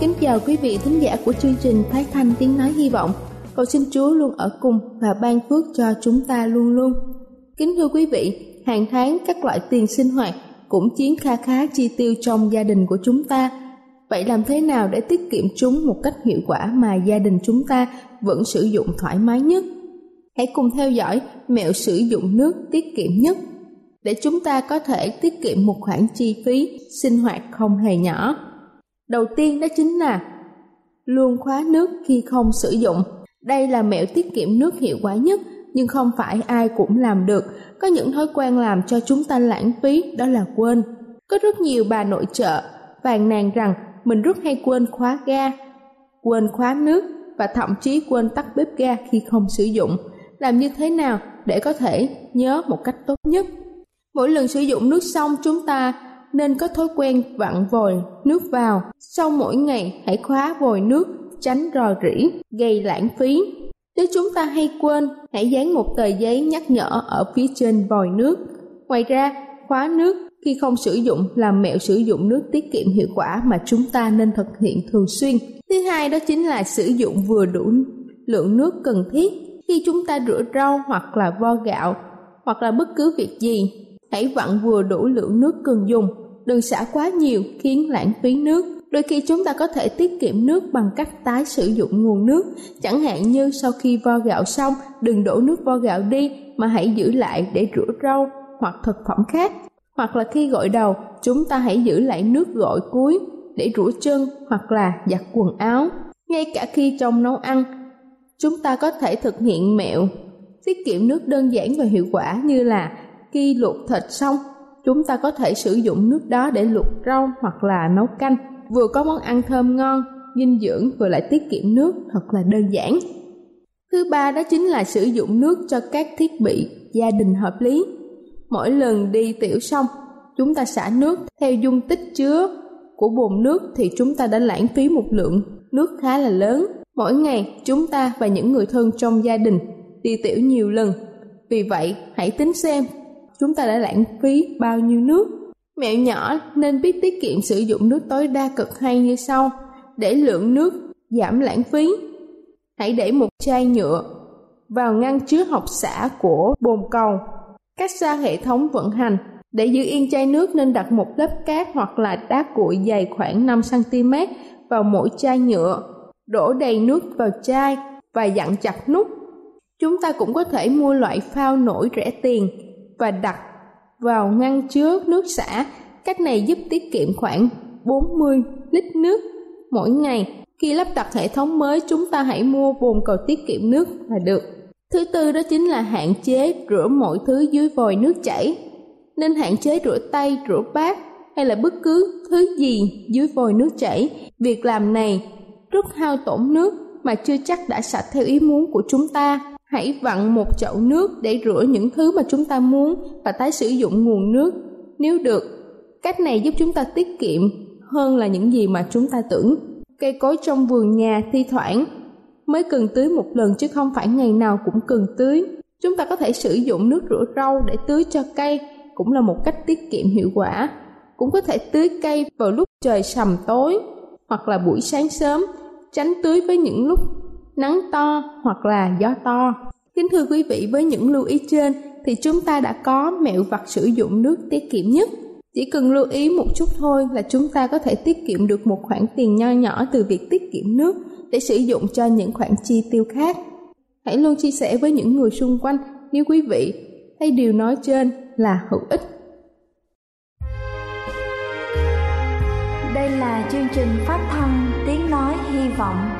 Kính chào quý vị thính giả của chương trình phát thanh tiếng nói hy vọng. Cầu xin Chúa luôn ở cùng và ban phước cho chúng ta luôn luôn. Kính thưa quý vị, hàng tháng các loại tiền sinh hoạt cũng chiếm kha khá chi tiêu trong gia đình của chúng ta. Vậy làm thế nào để tiết kiệm chúng một cách hiệu quả mà gia đình chúng ta vẫn sử dụng thoải mái nhất? Hãy cùng theo dõi mẹo sử dụng nước tiết kiệm nhất để chúng ta có thể tiết kiệm một khoản chi phí sinh hoạt không hề nhỏ. Đầu tiên đó chính là luôn khóa nước khi không sử dụng. Đây là mẹo tiết kiệm nước hiệu quả nhất nhưng không phải ai cũng làm được. Có những thói quen làm cho chúng ta lãng phí đó là quên. Có rất nhiều bà nội trợ phàn nàn rằng mình rất hay quên khóa ga, quên khóa nước và thậm chí quên tắt bếp ga khi không sử dụng. Làm như thế nào để có thể nhớ một cách tốt nhất? Mỗi lần sử dụng nước xong chúng ta nên có thói quen vặn vòi nước vào. Sau mỗi ngày hãy khóa vòi nước tránh rò rỉ, gây lãng phí. Nếu chúng ta hay quên, hãy dán một tờ giấy nhắc nhở ở phía trên vòi nước. Ngoài ra, khóa nước khi không sử dụng là mẹo sử dụng nước tiết kiệm hiệu quả mà chúng ta nên thực hiện thường xuyên. Thứ hai đó chính là sử dụng vừa đủ lượng nước cần thiết khi chúng ta rửa rau hoặc là vo gạo hoặc là bất cứ việc gì. Hãy vặn vừa đủ lượng nước cần dùng, đừng xả quá nhiều khiến lãng phí nước. Đôi khi chúng ta có thể tiết kiệm nước bằng cách tái sử dụng nguồn nước, chẳng hạn như sau khi vo gạo xong, đừng đổ nước vo gạo đi mà hãy giữ lại để rửa rau hoặc thực phẩm khác. Hoặc là khi gội đầu, chúng ta hãy giữ lại nước gội cuối để rửa chân hoặc là giặt quần áo. Ngay cả khi trong nấu ăn, chúng ta có thể thực hiện mẹo tiết kiệm nước đơn giản và hiệu quả như là khi luộc thịt xong, chúng ta có thể sử dụng nước đó để luộc rau hoặc là nấu canh. Vừa có món ăn thơm ngon, dinh dưỡng vừa lại tiết kiệm nước thật là đơn giản. Thứ ba đó chính là sử dụng nước cho các thiết bị gia đình hợp lý. Mỗi lần đi tiểu xong, chúng ta xả nước theo dung tích chứa của bồn nước thì chúng ta đã lãng phí một lượng nước khá là lớn. Mỗi ngày chúng ta và những người thân trong gia đình đi tiểu nhiều lần. Vì vậy, hãy tính xem chúng ta đã lãng phí bao nhiêu nước. Mẹo nhỏ nên biết tiết kiệm sử dụng nước tối đa cực hay như sau. Để lượng nước giảm lãng phí. Hãy để một chai nhựa vào ngăn chứa học xả của bồn cầu. Cách xa hệ thống vận hành. Để giữ yên chai nước nên đặt một lớp cát hoặc là đá cuội dày khoảng 5cm vào mỗi chai nhựa. Đổ đầy nước vào chai và dặn chặt nút. Chúng ta cũng có thể mua loại phao nổi rẻ tiền và đặt vào ngăn chứa nước xả. Cách này giúp tiết kiệm khoảng 40 lít nước mỗi ngày. Khi lắp đặt hệ thống mới, chúng ta hãy mua bồn cầu tiết kiệm nước là được. Thứ tư đó chính là hạn chế rửa mọi thứ dưới vòi nước chảy. Nên hạn chế rửa tay, rửa bát hay là bất cứ thứ gì dưới vòi nước chảy. Việc làm này rất hao tổn nước mà chưa chắc đã sạch theo ý muốn của chúng ta. Hãy vặn một chậu nước để rửa những thứ mà chúng ta muốn và tái sử dụng nguồn nước nếu được. Cách này giúp chúng ta tiết kiệm hơn là những gì mà chúng ta tưởng. Cây cối trong vườn nhà thi thoảng mới cần tưới một lần chứ không phải ngày nào cũng cần tưới. Chúng ta có thể sử dụng nước rửa rau để tưới cho cây, cũng là một cách tiết kiệm hiệu quả. Cũng có thể tưới cây vào lúc trời sầm tối hoặc là buổi sáng sớm, tránh tưới với những lúc nắng to hoặc là gió to. Kính thưa quý vị, với những lưu ý trên thì chúng ta đã có mẹo vặt sử dụng nước tiết kiệm nhất. Chỉ cần lưu ý một chút thôi là chúng ta có thể tiết kiệm được một khoản tiền nho nhỏ từ việc tiết kiệm nước để sử dụng cho những khoản chi tiêu khác. Hãy luôn chia sẻ với những người xung quanh nếu quý vị thấy điều nói trên là hữu ích. Đây là chương trình phát thanh Tiếng Nói Hy Vọng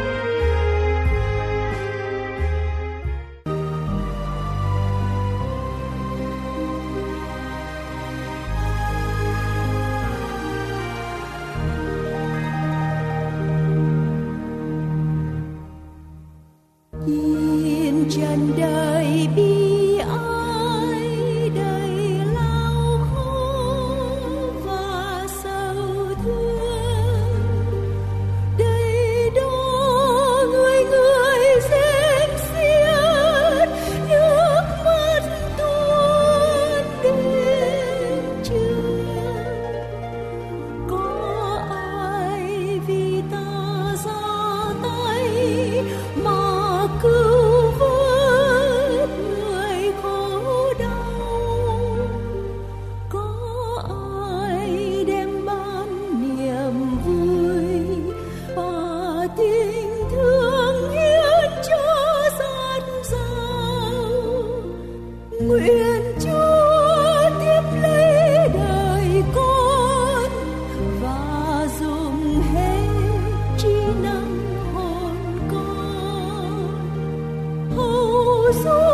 Chúa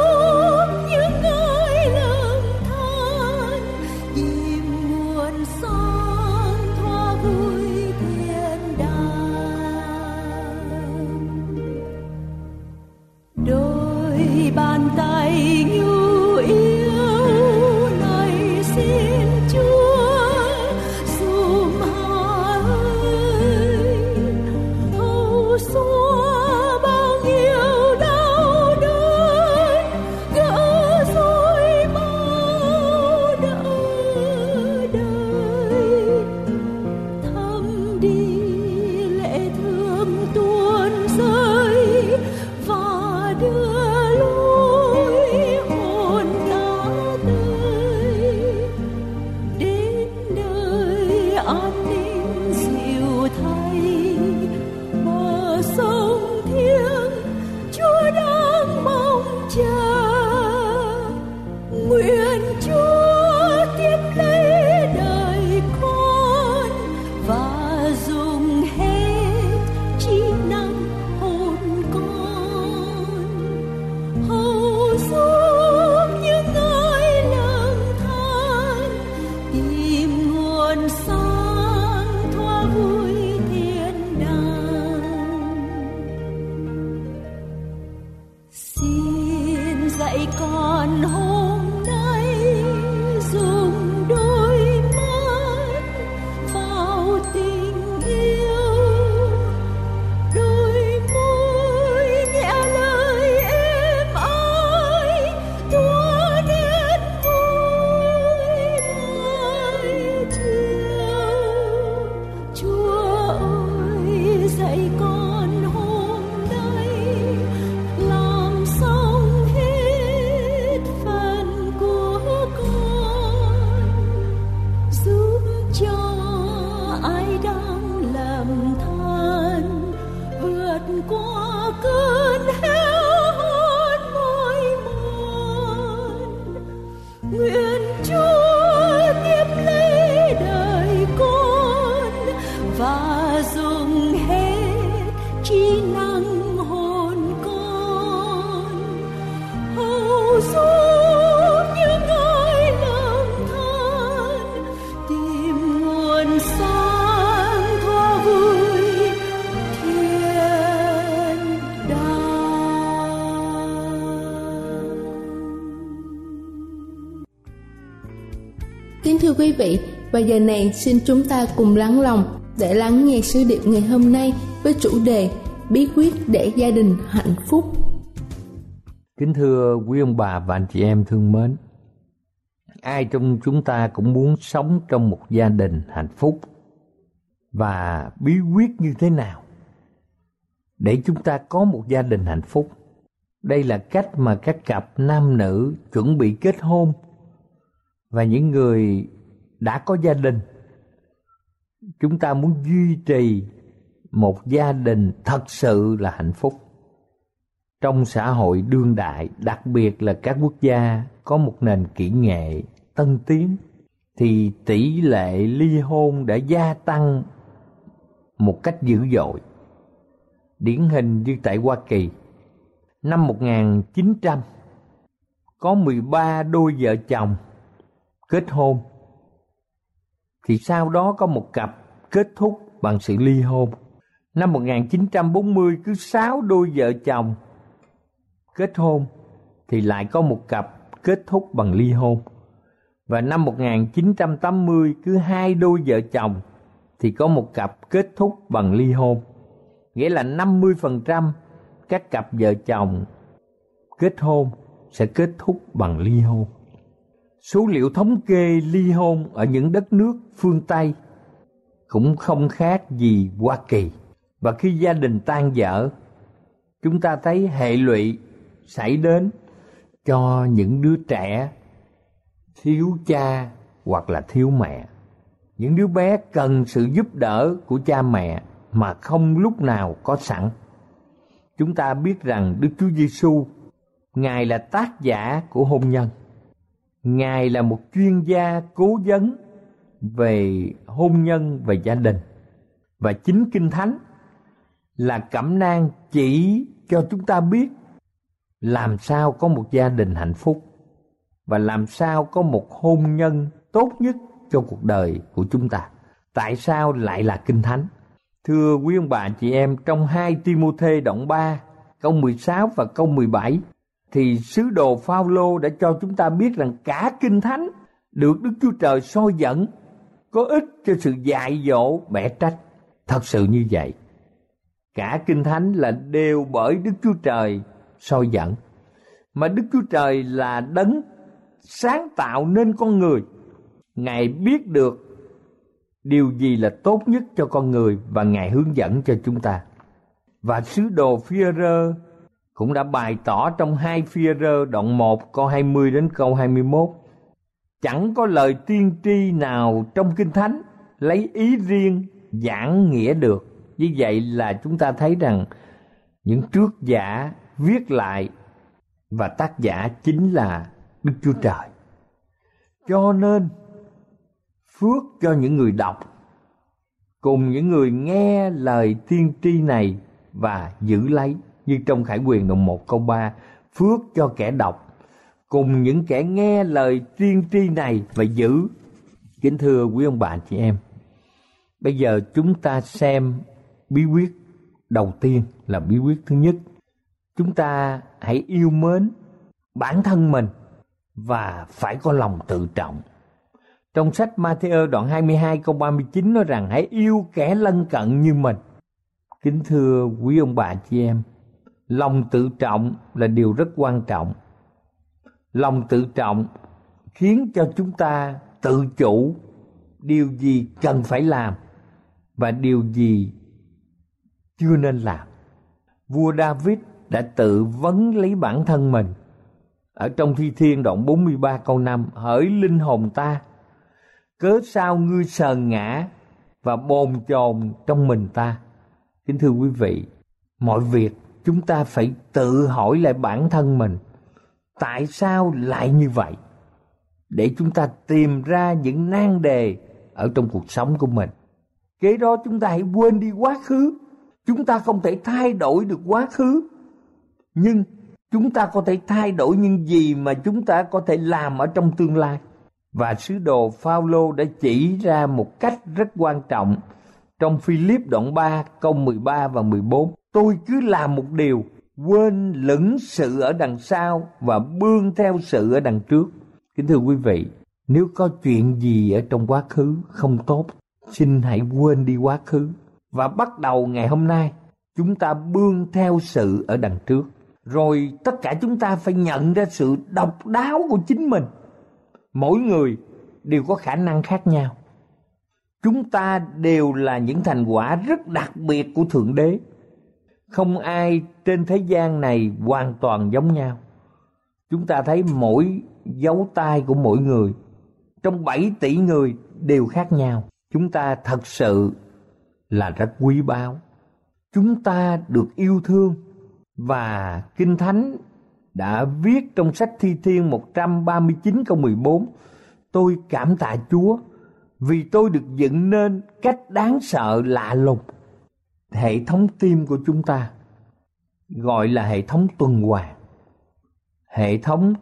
thưa quý vị, và giờ này xin chúng ta cùng lắng lòng để lắng nghe sứ điệp ngày hôm nay với chủ đề bí quyết để gia đình hạnh phúc. Kính thưa quý ông bà và anh chị em thương mến, ai trong chúng ta cũng muốn sống trong một gia đình hạnh phúc? Và bí quyết như thế nào để chúng ta có một gia đình hạnh phúc? Đây là cách mà các cặp nam nữ chuẩn bị kết hôn. Và những người đã có gia đình. Chúng ta muốn duy trì một gia đình thật sự là hạnh phúc. Trong xã hội đương đại, đặc biệt là các quốc gia có một nền kỹ nghệ tân tiến, thì tỷ lệ ly hôn đã gia tăng một cách dữ dội. Điển hình như tại Hoa Kỳ, năm 1900 có 13 đôi vợ chồng kết hôn thì sau đó có một cặp kết thúc bằng sự ly hôn. Năm 1940 cứ 6 đôi vợ chồng kết hôn, thì lại có một cặp kết thúc bằng ly hôn. Và năm 1980 cứ hai đôi vợ chồng, thì có một cặp kết thúc bằng ly hôn. Nghĩa là 50% các cặp vợ chồng kết hôn sẽ kết thúc bằng ly hôn. Số liệu thống kê ly hôn ở những đất nước phương Tây cũng không khác gì Hoa Kỳ. Và khi gia đình tan vỡ, chúng ta thấy hệ lụy xảy đến cho những đứa trẻ thiếu cha hoặc là thiếu mẹ. Những đứa bé cần sự giúp đỡ của cha mẹ mà không lúc nào có sẵn. Chúng ta biết rằng Đức Chúa Giêsu Ngài là tác giả của hôn nhân. Ngài là một chuyên gia cố vấn về hôn nhân và gia đình. Và chính Kinh Thánh là cẩm nang chỉ cho chúng ta biết làm sao có một gia đình hạnh phúc và làm sao có một hôn nhân tốt nhất cho cuộc đời của chúng ta. Tại sao lại là Kinh Thánh? Thưa quý ông bà chị em, trong hai Timôthê đoạn 3, câu 16 và câu 17 thì sứ đồ Phaolô đã cho chúng ta biết rằng cả kinh thánh được Đức Chúa Trời soi dẫn, có ích cho sự dạy dỗ bẻ trách. Thật sự như vậy, cả kinh thánh là đều bởi Đức Chúa Trời soi dẫn. Mà Đức Chúa Trời là đấng sáng tạo nên con người. Ngài biết được điều gì là tốt nhất cho con người và ngài hướng dẫn cho chúng ta. Và sứ đồ Phi-rơ cũng đã bày tỏ trong hai phi rơ đoạn 1 câu 20 đến câu 21. Chẳng có lời tiên tri nào trong Kinh Thánh lấy ý riêng giảng nghĩa được. Như vậy là chúng ta thấy rằng những trước giả viết lại và tác giả chính là Đức Chúa Trời. Cho nên, phước cho những người đọc, cùng những người nghe lời tiên tri này và giữ lấy như trong Khải Quyền đoạn 1 câu 3, phước cho kẻ đọc, cùng những kẻ nghe lời tiên tri này và giữ. Kính thưa quý ông bà chị em, bây giờ chúng ta xem bí quyết đầu tiên là bí quyết thứ nhất. Chúng ta hãy yêu mến bản thân mình và phải có lòng tự trọng. Trong sách Matthew đoạn 22 câu 39 nói rằng hãy yêu kẻ lân cận như mình. Kính thưa quý ông bà chị em, lòng tự trọng là điều rất quan trọng. Lòng tự trọng khiến cho chúng ta tự chủ điều gì cần phải làm và điều gì chưa nên làm. Vua david đã tự vấn lấy bản thân mình. Ở trong thi thiên đoạn 43 câu 5 hỡi linh hồn ta, cớ sao ngươi sờn ngã và bồn chồn trong mình ta? Kính thưa quý vị, mọi việc chúng ta phải tự hỏi lại bản thân mình, tại sao lại như vậy? Để chúng ta tìm ra những nan đề ở trong cuộc sống của mình. Kế đó chúng ta hãy quên đi quá khứ. Chúng ta không thể thay đổi được quá khứ. Nhưng chúng ta có thể thay đổi những gì mà chúng ta có thể làm ở trong tương lai. Và sứ đồ Phaolô đã chỉ ra một cách rất quan trọng trong Philip đoạn 3 câu 13 và 14. Tôi cứ làm một điều, quên lẫn sự ở đằng sau và bươn theo sự ở đằng trước. Kính thưa quý vị, nếu có chuyện gì ở trong quá khứ không tốt, xin hãy quên đi quá khứ và bắt đầu ngày hôm nay chúng ta bươn theo sự ở đằng trước. Rồi tất cả chúng ta phải nhận ra sự độc đáo của chính mình. Mỗi người đều có khả năng khác nhau. Chúng ta đều là những thành quả rất đặc biệt của Thượng Đế. Không ai trên thế gian này hoàn toàn giống nhau. Chúng ta thấy mỗi dấu tay của mỗi người, trong 7 tỷ người đều khác nhau. Chúng ta thật sự là rất quý báu. Chúng ta được yêu thương và Kinh Thánh đã viết trong sách Thi Thiên 139 câu 14 Tôi cảm tạ Chúa vì tôi được dựng nên cách đáng sợ lạ lùng. Hệ thống tim của chúng ta gọi là hệ thống tuần hoàn. Hệ thống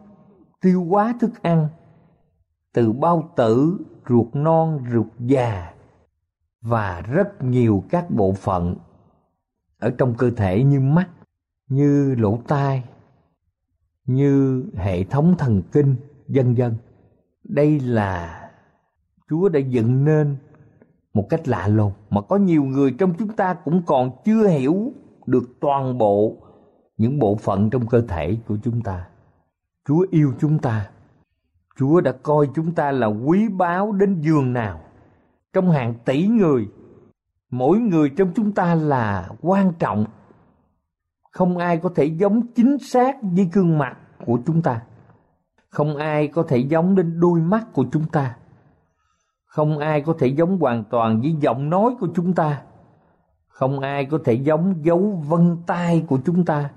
tiêu hóa thức ăn từ bao tử, ruột non, ruột già và rất nhiều các bộ phận ở trong cơ thể như mắt, như lỗ tai, như hệ thống thần kinh, vân vân. Đây là Chúa đã dựng nên một cách lạ lùng mà có nhiều người trong chúng ta cũng còn chưa hiểu được toàn bộ những bộ phận trong cơ thể của chúng ta. Chúa yêu chúng ta. Chúa đã coi chúng ta là quý báu đến giường nào. Trong hàng tỷ người, mỗi người trong chúng ta là quan trọng. Không ai có thể giống chính xác với gương mặt của chúng ta. Không ai có thể giống đến đôi mắt của chúng ta không ai có thể giống hoàn toàn với giọng nói của chúng ta. Không ai có thể giống dấu vân tay của chúng ta.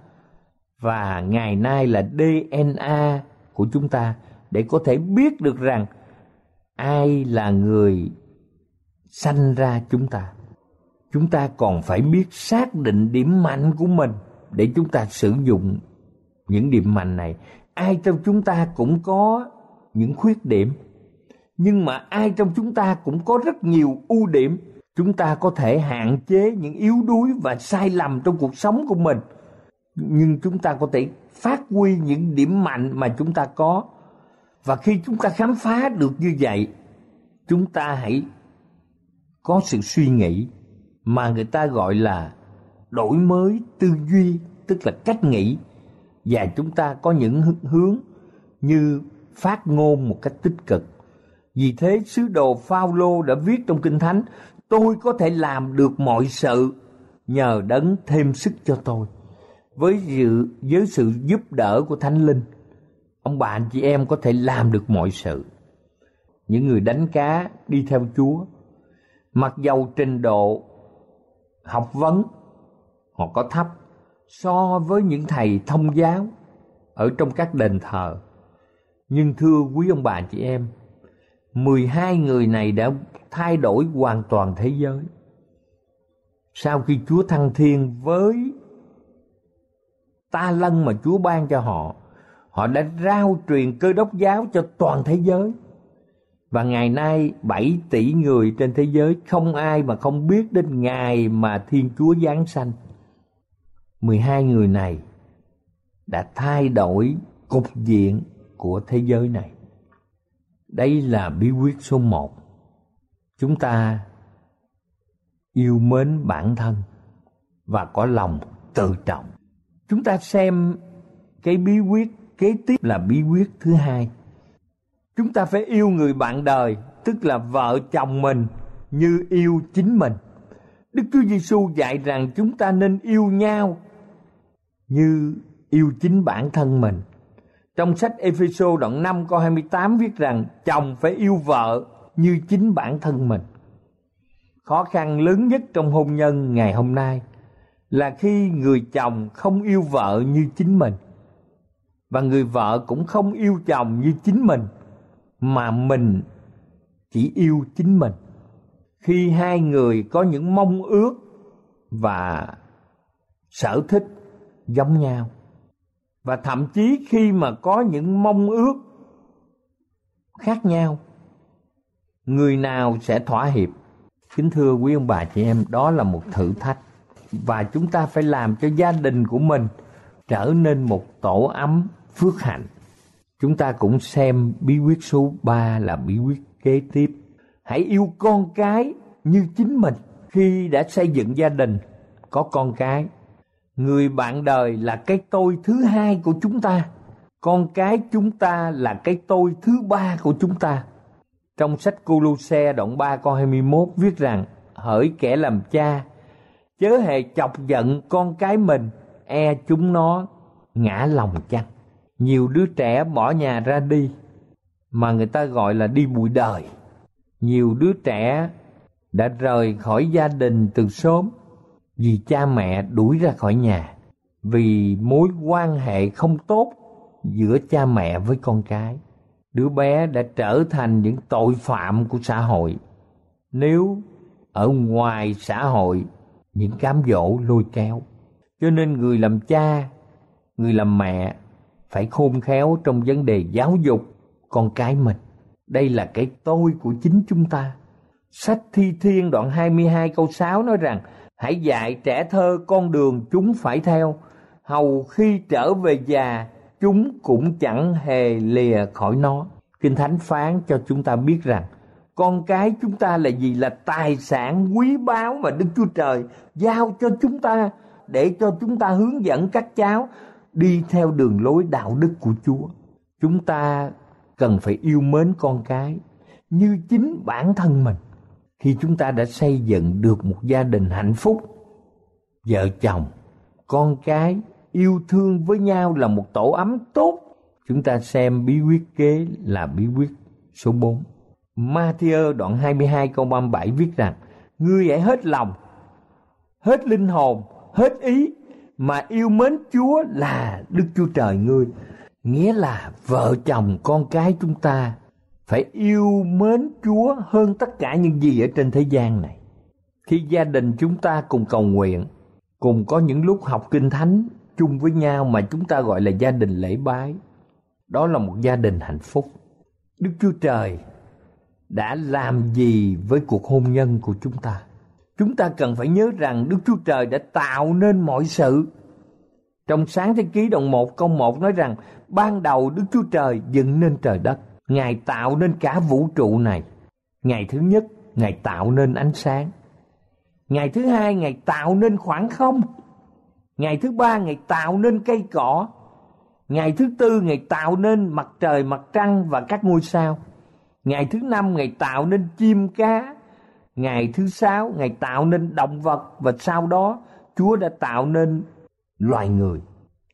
Và ngày nay là dna của chúng ta. Để có thể biết được rằng ai là người sanh ra chúng ta. Chúng ta còn phải biết xác định điểm mạnh của mình để chúng ta sử dụng những điểm mạnh này. Ai trong chúng ta cũng có những khuyết điểm nhưng mà ai trong chúng ta cũng có rất nhiều ưu điểm. Chúng ta có thể hạn chế những yếu đuối và sai lầm trong cuộc sống của mình. Nhưng chúng ta có thể phát huy những điểm mạnh mà chúng ta có. Và khi chúng ta khám phá được như vậy, chúng ta hãy có sự suy nghĩ mà người ta gọi là đổi mới tư duy, tức là cách nghĩ. Và chúng ta có những hướng như phát ngôn một cách tích cực vì thế sứ đồ Phaolô đã viết trong Kinh Thánh, tôi có thể làm được mọi sự nhờ đấng thêm sức cho tôi. Với sự với sự giúp đỡ của Thánh Linh, ông bà anh chị em có thể làm được mọi sự. Những người đánh cá đi theo Chúa, mặc dầu trình độ học vấn họ có thấp so với những thầy thông giáo ở trong các đền thờ. Nhưng thưa quý ông bà chị em, 12 người này đã thay đổi hoàn toàn thế giới. Sau khi Chúa thăng thiên với ta lân mà Chúa ban cho họ, họ đã rao truyền cơ đốc giáo cho toàn thế giới. Và ngày nay 7 tỷ người trên thế giới không ai mà không biết đến ngày mà Thiên Chúa giáng sanh. 12 người này đã thay đổi cục diện của thế giới này. Đây là bí quyết số một. Chúng ta yêu mến bản thân và có lòng tự trọng. Chúng ta xem cái bí quyết kế tiếp là bí quyết thứ hai. Chúng ta phải yêu người bạn đời, tức là vợ chồng mình như yêu chính mình. Đức Chúa Giêsu dạy rằng chúng ta nên yêu nhau như yêu chính bản thân mình. Trong sách Epheso đoạn 5 câu 28 viết rằng chồng phải yêu vợ như chính bản thân mình. khó khăn lớn nhất trong hôn nhân ngày hôm nay là khi người chồng không yêu vợ như chính mình. Và người vợ cũng không yêu chồng như chính mình, mà mình chỉ yêu chính mình. Khi hai người có những mong ước và sở thích giống nhau và thậm chí khi mà có những mong ước khác nhau, người nào sẽ thỏa hiệp? Kính thưa quý ông bà chị em, đó là một thử thách. Và chúng ta phải làm cho gia đình của mình trở nên một tổ ấm phước hạnh. Chúng ta cũng xem bí quyết số 3 là bí quyết kế tiếp. Hãy yêu con cái như chính mình khi đã xây dựng gia đình. Có con cái người bạn đời là cái tôi thứ hai của chúng ta. Con cái chúng ta là cái tôi thứ ba của chúng ta. Trong sách Colosse đoạn 3 câu 21 viết rằng, hỡi kẻ làm cha, chớ hề chọc giận con cái mình e chúng nó ngã lòng chăng? Nhiều đứa trẻ bỏ nhà ra đi, mà người ta gọi là đi bụi đời. Nhiều đứa trẻ đã rời khỏi gia đình từ sớm vì cha mẹ đuổi ra khỏi nhà, vì mối quan hệ không tốt giữa cha mẹ với con cái. Đứa bé đã trở thành những tội phạm của xã hội. Nếu ở ngoài xã hội, những cám dỗ lôi kéo. Cho nên người làm cha, người làm mẹ phải khôn khéo trong vấn đề giáo dục con cái mình. Đây là cái tôi của chính chúng ta. Sách thi thiên đoạn 22 câu 6 nói rằng hãy dạy trẻ thơ con đường chúng phải theo. Hầu khi trở về già, chúng cũng chẳng hề lìa khỏi nó. Kinh thánh phán cho chúng ta biết rằng, con cái chúng ta là gì? Là tài sản quý báu mà đức chúa trời giao cho chúng ta để cho chúng ta hướng dẫn các cháu đi theo đường lối đạo đức của chúa. Chúng ta cần phải yêu mến con cái như chính bản thân mình khi chúng ta đã xây dựng được một gia đình hạnh phúc vợ chồng con cái yêu thương với nhau là một tổ ấm tốt chúng ta xem bí quyết kế là bí quyết số 4 Matthew đoạn 22 câu 37 viết rằng Ngươi hãy hết lòng, hết linh hồn, hết ý mà yêu mến Chúa là Đức Chúa Trời ngươi. Nghĩa là vợ chồng con cái chúng ta phải yêu mến Chúa hơn tất cả những gì ở trên thế gian này. Khi gia đình chúng ta cùng cầu nguyện, cùng có những lúc học kinh thánh chung với nhau mà chúng ta gọi là gia đình lễ bái. Đó là một gia đình hạnh phúc. Đức Chúa Trời đã làm gì với cuộc hôn nhân của chúng ta? Chúng ta cần phải nhớ rằng Đức Chúa Trời đã tạo nên mọi sự. Trong sáng thế ký đồng 1 câu 1 nói rằng ban đầu Đức Chúa Trời dựng nên trời đất. Ngài tạo nên cả vũ trụ này. Ngày thứ nhất, Ngài tạo nên ánh sáng. Ngày thứ hai, Ngài tạo nên khoảng không. Ngày thứ ba, Ngài tạo nên cây cỏ. Ngày thứ tư, Ngài tạo nên mặt trời, mặt trăng và các ngôi sao. Ngày thứ năm, Ngài tạo nên chim cá. Ngày thứ sáu, Ngài tạo nên động vật. Và sau đó, Chúa đã tạo nên loài người.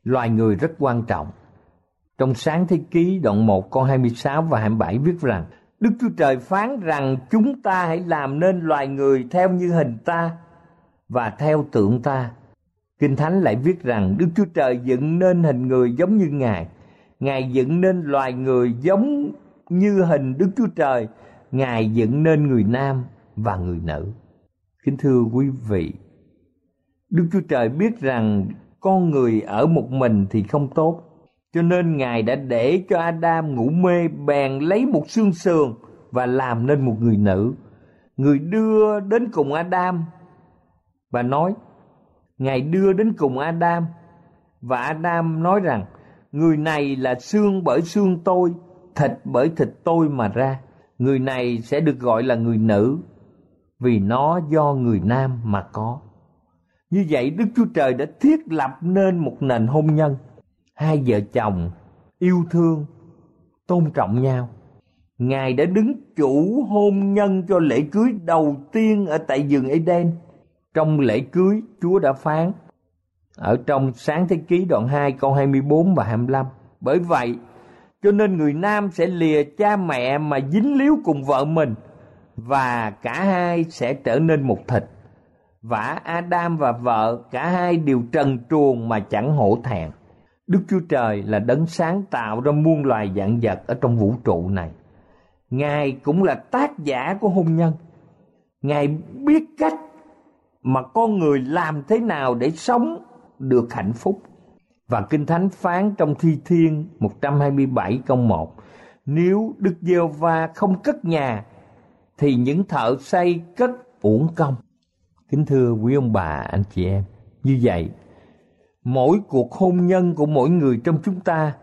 Loài người rất quan trọng. Trong sáng thế ký đoạn 1 câu 26 và 27 viết rằng Đức Chúa Trời phán rằng chúng ta hãy làm nên loài người theo như hình ta và theo tượng ta. Kinh Thánh lại viết rằng Đức Chúa Trời dựng nên hình người giống như Ngài. Ngài dựng nên loài người giống như hình Đức Chúa Trời. Ngài dựng nên người nam và người nữ. Kính thưa quý vị, Đức Chúa Trời biết rằng con người ở một mình thì không tốt cho nên Ngài đã để cho Adam ngủ mê bèn lấy một xương sườn và làm nên một người nữ. Người đưa đến cùng Adam và nói Ngài đưa đến cùng Adam và Adam nói rằng người này là xương bởi xương tôi, thịt bởi thịt tôi mà ra. Người này sẽ được gọi là người nữ vì nó do người nam mà có. Như vậy Đức Chúa Trời đã thiết lập nên một nền hôn nhân hai vợ chồng yêu thương, tôn trọng nhau ngài đã đứng chủ hôn nhân cho lễ cưới đầu tiên ở tại vườn Eden trong lễ cưới, Chúa đã phán, ở trong sáng thế ký đoạn 2 câu 24 và 25 bởi vậy, cho nên người nam sẽ lìa cha mẹ mà dính líu cùng vợ mình, và cả hai sẽ trở nên một thịt. Vả Adam và vợ, cả hai đều trần truồng mà chẳng hổ thẹn. Đức Chúa Trời là đấng sáng tạo ra muôn loài dạng vật ở trong vũ trụ này. Ngài cũng là tác giả của hôn nhân. Ngài biết cách mà con người làm thế nào để sống được hạnh phúc. Và Kinh Thánh phán trong Thi Thiên 127 câu 1 Nếu Đức giê va không cất nhà thì những thợ xây cất uổng công. Kính thưa quý ông bà, anh chị em, như vậy mỗi cuộc hôn nhân của mỗi người trong chúng ta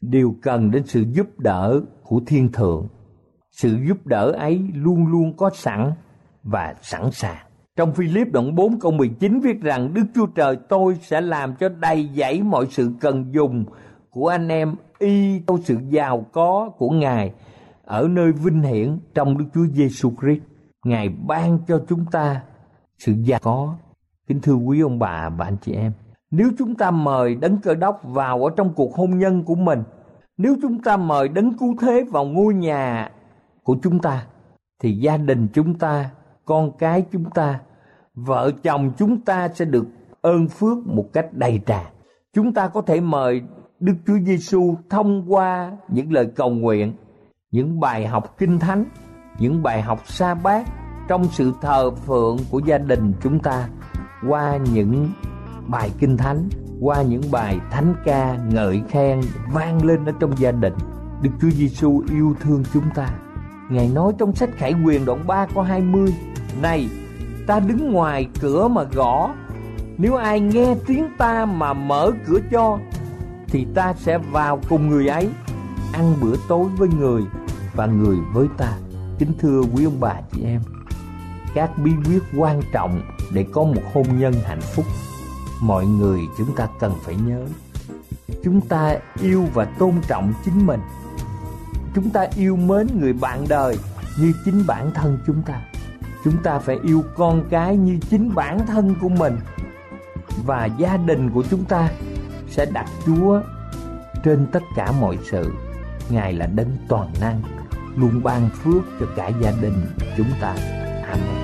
đều cần đến sự giúp đỡ của thiên thượng sự giúp đỡ ấy luôn luôn có sẵn và sẵn sàng trong Philip đoạn 4 câu 19 viết rằng Đức Chúa Trời tôi sẽ làm cho đầy dẫy mọi sự cần dùng của anh em y theo sự giàu có của Ngài ở nơi vinh hiển trong Đức Chúa Giêsu Christ. Ngài ban cho chúng ta sự giàu có. Kính thưa quý ông bà và anh chị em, nếu chúng ta mời đấng cơ đốc vào ở trong cuộc hôn nhân của mình, nếu chúng ta mời đấng cứu thế vào ngôi nhà của chúng ta, thì gia đình chúng ta, con cái chúng ta, vợ chồng chúng ta sẽ được ơn phước một cách đầy tràn. Chúng ta có thể mời Đức Chúa Giêsu thông qua những lời cầu nguyện, những bài học kinh thánh, những bài học sa bát trong sự thờ phượng của gia đình chúng ta qua những bài kinh thánh, qua những bài thánh ca, ngợi khen vang lên ở trong gia đình. Đức Chúa Giêsu yêu thương chúng ta. Ngài nói trong sách Khải Quyền đoạn 3 câu 20 Này, ta đứng ngoài cửa mà gõ. Nếu ai nghe tiếng ta mà mở cửa cho, Thì ta sẽ vào cùng người ấy, Ăn bữa tối với người và người với ta. Kính thưa quý ông bà, chị em, Các bí quyết quan trọng để có một hôn nhân hạnh phúc mọi người chúng ta cần phải nhớ, chúng ta yêu và tôn trọng chính mình. Chúng ta yêu mến người bạn đời như chính bản thân chúng ta. Chúng ta phải yêu con cái như chính bản thân của mình. Và gia đình của chúng ta sẽ đặt chúa trên tất cả mọi sự. Ngài là đấng toàn năng, luôn ban phước cho cả gia đình chúng ta. Amen.